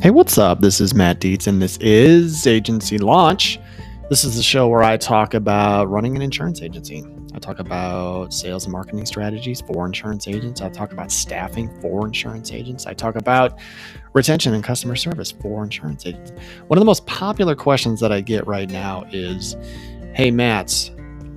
Hey, what's up? This is Matt Dietz, and this is Agency Launch. This is the show where I talk about running an insurance agency. I talk about sales and marketing strategies for insurance agents. I talk about staffing for insurance agents. I talk about retention and customer service for insurance agents. One of the most popular questions that I get right now is Hey, Matt,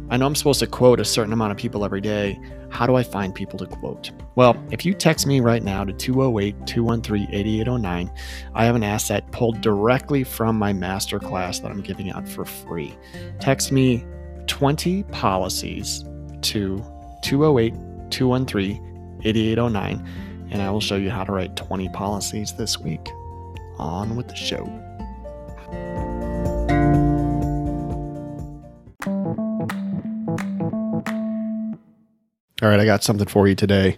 I know I'm supposed to quote a certain amount of people every day. How do I find people to quote? Well, if you text me right now to 208 213 8809, I have an asset pulled directly from my masterclass that I'm giving out for free. Text me 20 policies to 208 213 8809, and I will show you how to write 20 policies this week. On with the show. All right, I got something for you today.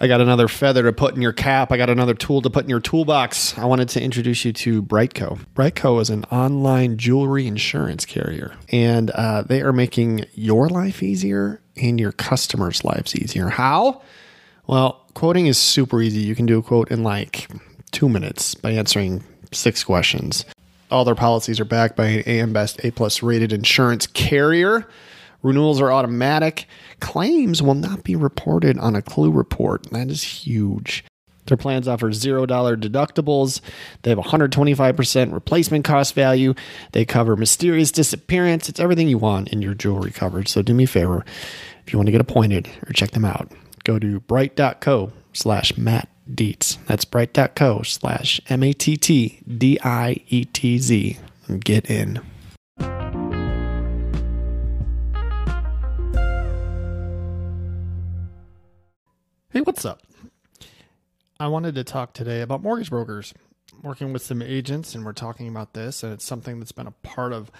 I got another feather to put in your cap. I got another tool to put in your toolbox. I wanted to introduce you to BriteCo. BriteCo is an online jewelry insurance carrier, and uh, they are making your life easier and your customers' lives easier. How? Well, quoting is super easy. You can do a quote in like two minutes by answering six questions. All their policies are backed by an AM Best A plus rated insurance carrier. Renewals are automatic. Claims will not be reported on a CLUE report. That is huge. Their plans offer $0 deductibles. They have 125% replacement cost value. They cover mysterious disappearance. It's everything you want in your jewelry coverage. So do me a favor. If you want to get appointed or check them out, go to brite.co slash Matt Dietz. That's brite.co slash M A T T D I E T Z and get in. Hey, what's up? I wanted to talk today about mortgage brokers. Working with some agents, and we're talking about this, and it's something that's been a part of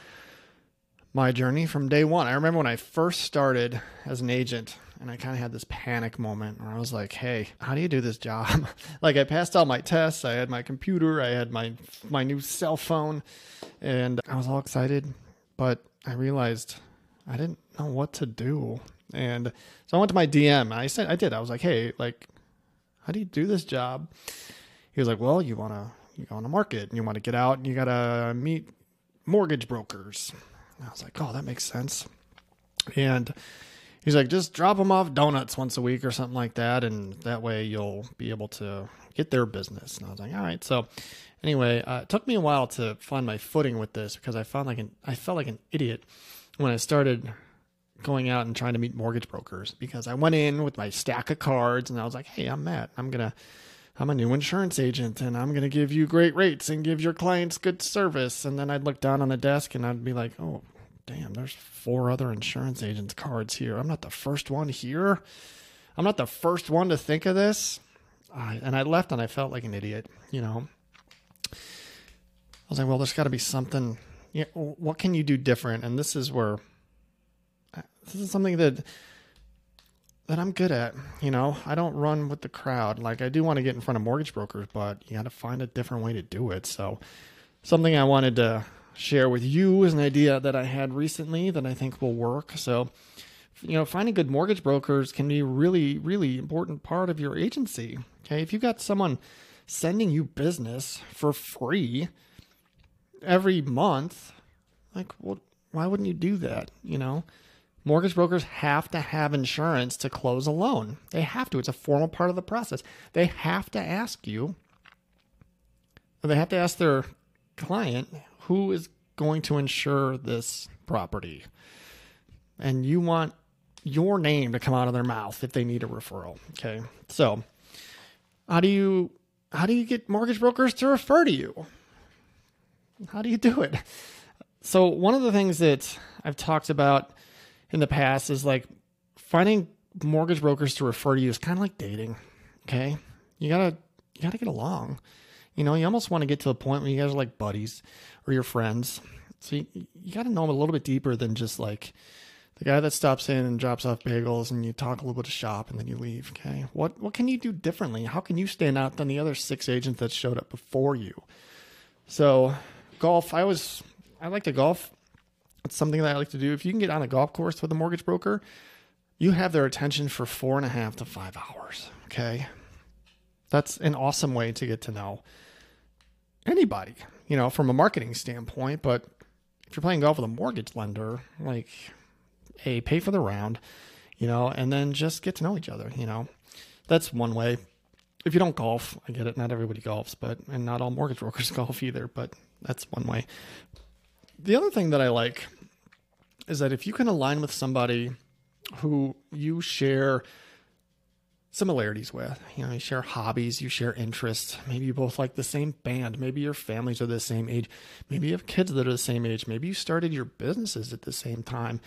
my journey from day one. I remember when I first started as an agent, and I kind of had this panic moment where I was like, "Hey, how do you do this job?" like I passed all my tests, I had my computer, I had my my new cell phone, and I was all excited, but I realized I didn't know what to do. And so I went to my DM. I said, I did. I was like, hey, like, how do you do this job? He was like, well, you want to, you on the market and you want to get out and you got to meet mortgage brokers. And I was like, oh, that makes sense. And he's like, just drop them off donuts once a week or something like that. And that way you'll be able to get their business. And I was like, all right. So anyway, uh, it took me a while to find my footing with this because I found like an, I felt like an idiot when I started going out and trying to meet mortgage brokers because I went in with my stack of cards and I was like, "Hey, I'm Matt. I'm going to I'm a new insurance agent and I'm going to give you great rates and give your clients good service." And then I'd look down on the desk and I'd be like, "Oh, damn, there's four other insurance agents cards here. I'm not the first one here. I'm not the first one to think of this." And I left and I felt like an idiot, you know. I was like, "Well, there's got to be something what can you do different?" And this is where this is something that that I'm good at. You know, I don't run with the crowd. Like I do want to get in front of mortgage brokers, but you got to find a different way to do it. So, something I wanted to share with you is an idea that I had recently that I think will work. So, you know, finding good mortgage brokers can be really, really important part of your agency. Okay, if you've got someone sending you business for free every month, like, well, why wouldn't you do that? You know Mortgage brokers have to have insurance to close a loan. They have to. It's a formal part of the process. They have to ask you, they have to ask their client who is going to insure this property. And you want your name to come out of their mouth if they need a referral. Okay. So how do you how do you get mortgage brokers to refer to you? How do you do it? So one of the things that I've talked about in the past is like finding mortgage brokers to refer to you is kind of like dating. Okay. You gotta, you gotta get along. You know, you almost want to get to the point where you guys are like buddies or your friends. So you, you got to know them a little bit deeper than just like the guy that stops in and drops off bagels and you talk a little bit of shop and then you leave. Okay. What, what can you do differently? How can you stand out than the other six agents that showed up before you? So golf, I was, I like to golf. It's something that I like to do. If you can get on a golf course with a mortgage broker, you have their attention for four and a half to five hours. Okay. That's an awesome way to get to know anybody, you know, from a marketing standpoint. But if you're playing golf with a mortgage lender, like, a pay for the round, you know, and then just get to know each other, you know. That's one way. If you don't golf, I get it. Not everybody golfs, but and not all mortgage brokers golf either, but that's one way. The other thing that I like is that if you can align with somebody who you share similarities with. You know, you share hobbies, you share interests. Maybe you both like the same band. Maybe your families are the same age. Maybe you have kids that are the same age. Maybe you started your businesses at the same time.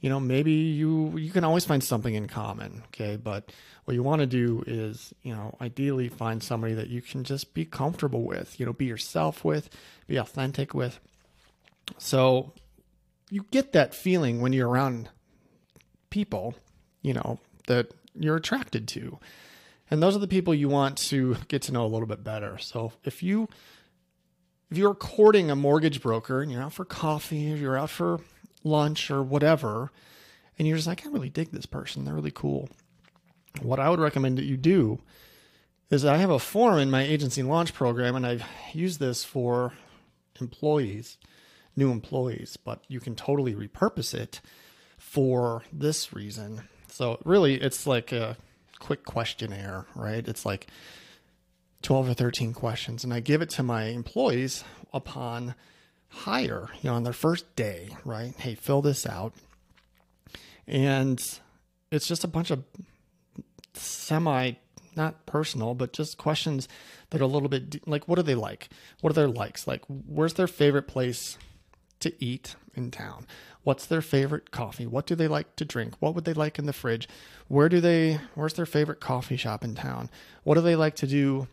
You know, maybe you you can always find something in common, okay? But what you want to do is, you know, ideally find somebody that you can just be comfortable with, you know, be yourself with, be authentic with. So you get that feeling when you're around people, you know, that you're attracted to. And those are the people you want to get to know a little bit better. So if you if you're courting a mortgage broker and you're out for coffee or you're out for lunch or whatever, and you're just like, I really dig this person, they're really cool. What I would recommend that you do is I have a form in my agency launch program, and I've used this for employees, new employees, but you can totally repurpose it for this reason. So really, it's like a quick questionnaire, right? It's like 12 or 13 questions, and I give it to my employees upon hire, you know, on their first day, right? Hey, fill this out. And it's just a bunch of semi, not personal, but just questions that are a little bit like, what do they like? What are their likes? Like, where's their favorite place to eat in town? What's their favorite coffee? What do they like to drink? What would they like in the fridge? Where do they where's their favorite coffee shop in town? What do they like to do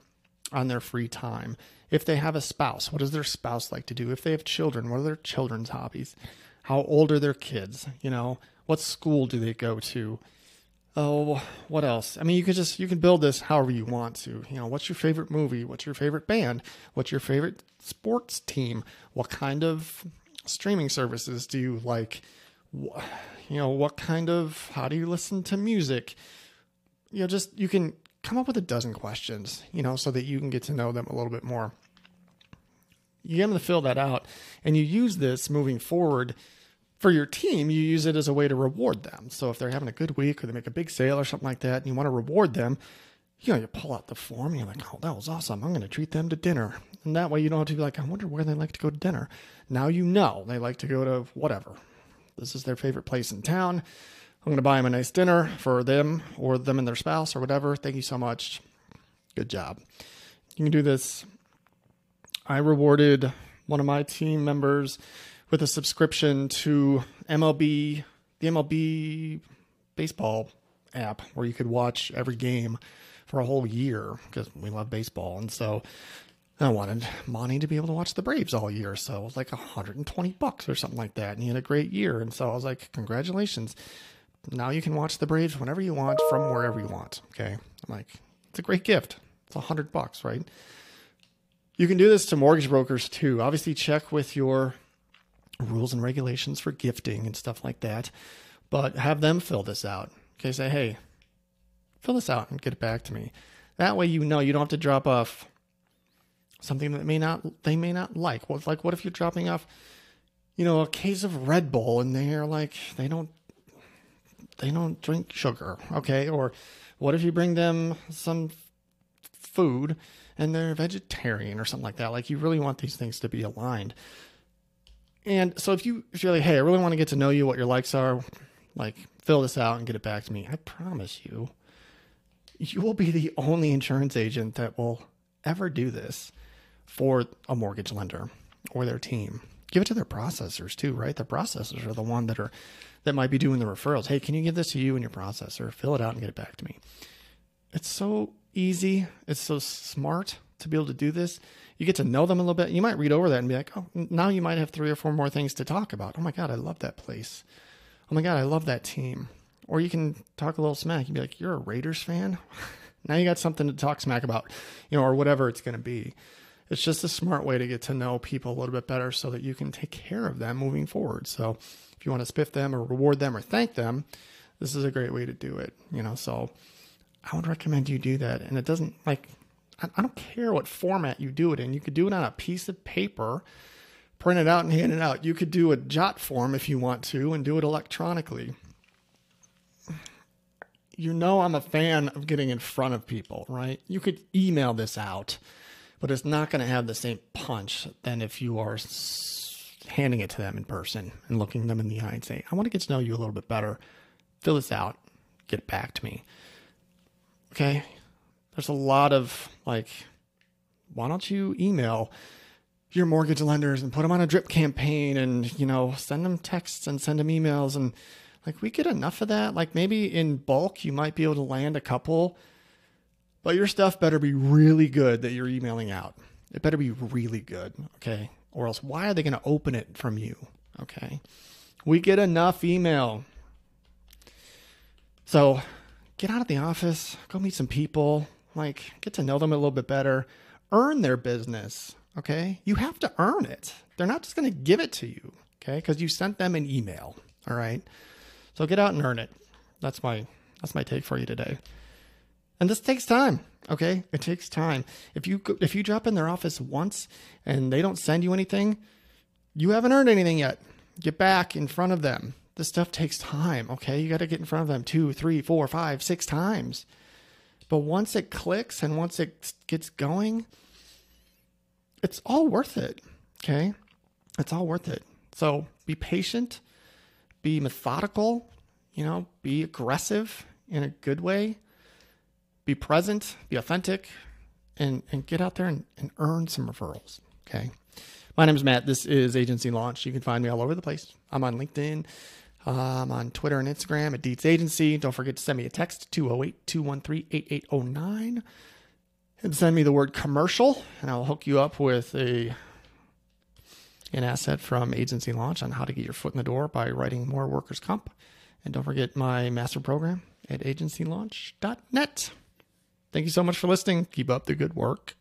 on their free time? If they have a spouse, what does their spouse like to do? If they have children, what are their children's hobbies? How old are their kids? You know, what school do they go to? Oh, what else? I mean, you could just you can build this however you want to. You know, what's your favorite movie? What's your favorite band? What's your favorite sports team? What kind of streaming services do you like? You know, what kind of, how do you listen to music? You know, just, you can come up with a dozen questions, you know, so that you can get to know them a little bit more. You get them to fill that out and you use this moving forward for your team, you use it as a way to reward them. So if they're having a good week or they make a big sale or something like that, and you want to reward them, you know, you pull out the form and you're like, oh, that was awesome. I'm going to treat them to dinner. And that way you don't have to be like, I wonder where they like to go to dinner. Now you know they like to go to whatever. This is their favorite place in town. I'm going to buy them a nice dinner for them or them and their spouse or whatever. Thank you so much. Good job. You can do this. I rewarded one of my team members with a subscription to MLB, the MLB baseball app where you could watch every game for a whole year because we love baseball. And so I wanted Monty to be able to watch the Braves all year. So it was like 120 bucks or something like that. And he had a great year. And so I was like, congratulations. Now you can watch the Braves whenever you want from wherever you want. Okay. I'm like, it's a great gift. It's a hundred bucks, right? You can do this to mortgage brokers too. Obviously, check with your rules and regulations for gifting and stuff like that, but have them fill this out. Okay. Say, hey, fill this out and get it back to me. That way you know you don't have to drop off something that may not they may not like. Well, like what if you're dropping off, you know, a case of Red Bull and they're like they don't they don't drink sugar, okay? Or what if you bring them some food and they're vegetarian or something like that? Like you really want these things to be aligned. And so if you if you're like, hey, I really want to get to know you, what your likes are, like fill this out and get it back to me. I promise you, you will be the only insurance agent that will ever do this for a mortgage lender or their team. Give it to their processors too, right? The processors are the one that are that might be doing the referrals. Hey, can you give this to you and your processor? Fill it out and get it back to me. It's so easy. It's so smart to be able to do this. You get to know them a little bit. You might read over that and be like, oh, now you might have three or four more things to talk about. Oh my God, I love that place. Oh my God, I love that team. Or you can talk a little smack. You'd be like, you're a Raiders fan? now you got something to talk smack about, you know, or whatever it's going to be. It's just a smart way to get to know people a little bit better so that you can take care of them moving forward. So if you want to spiff them or reward them or thank them, this is a great way to do it, you know. So I would recommend you do that. And it doesn't like I don't care what format you do it in. You could do it on a piece of paper, print it out and hand it out. You could do a Jotform if you want to and do it electronically. You know, I'm a fan of getting in front of people, right? You could email this out, but it's not going to have the same punch than if you are handing it to them in person and looking them in the eye and saying, I want to get to know you a little bit better. Fill this out, get back to me. Okay. There's a lot of like, why don't you email your mortgage lenders and put them on a drip campaign and, you know, send them texts and send them emails and like we get enough of that. Like maybe in bulk, you might be able to land a couple, but your stuff better be really good that you're emailing out. It better be really good. Okay. Or else why are they going to open it from you? Okay. We get enough email. So get out of the office, go meet some people, like get to know them a little bit better, earn their business. Okay. You have to earn it. They're not just going to give it to you. Okay. Because you sent them an email. All right. So get out and earn it. That's my that's my take for you today. And this takes time, okay? It takes time. If you if you drop in their office once and they don't send you anything, you haven't earned anything yet. Get back in front of them. This stuff takes time, okay? You got to get in front of them two, three, four, five, six times. But once it clicks and once it gets going, it's all worth it, okay? It's all worth it. So be patient be methodical, you know, be aggressive in a good way, be present, be authentic, and, and get out there and, and earn some referrals. Okay. My name is Matt. This is Agency Launch. You can find me all over the place. I'm on LinkedIn. I'm on Twitter and Instagram at Deets Agency. Don't forget to send me a text 208 213 8809 and send me the word commercial, and I'll hook you up with a an asset from Agency Launch on how to get your foot in the door by writing more workers' comp. And don't forget my master program at agencylaunch.net. Thank you so much for listening. Keep up the good work.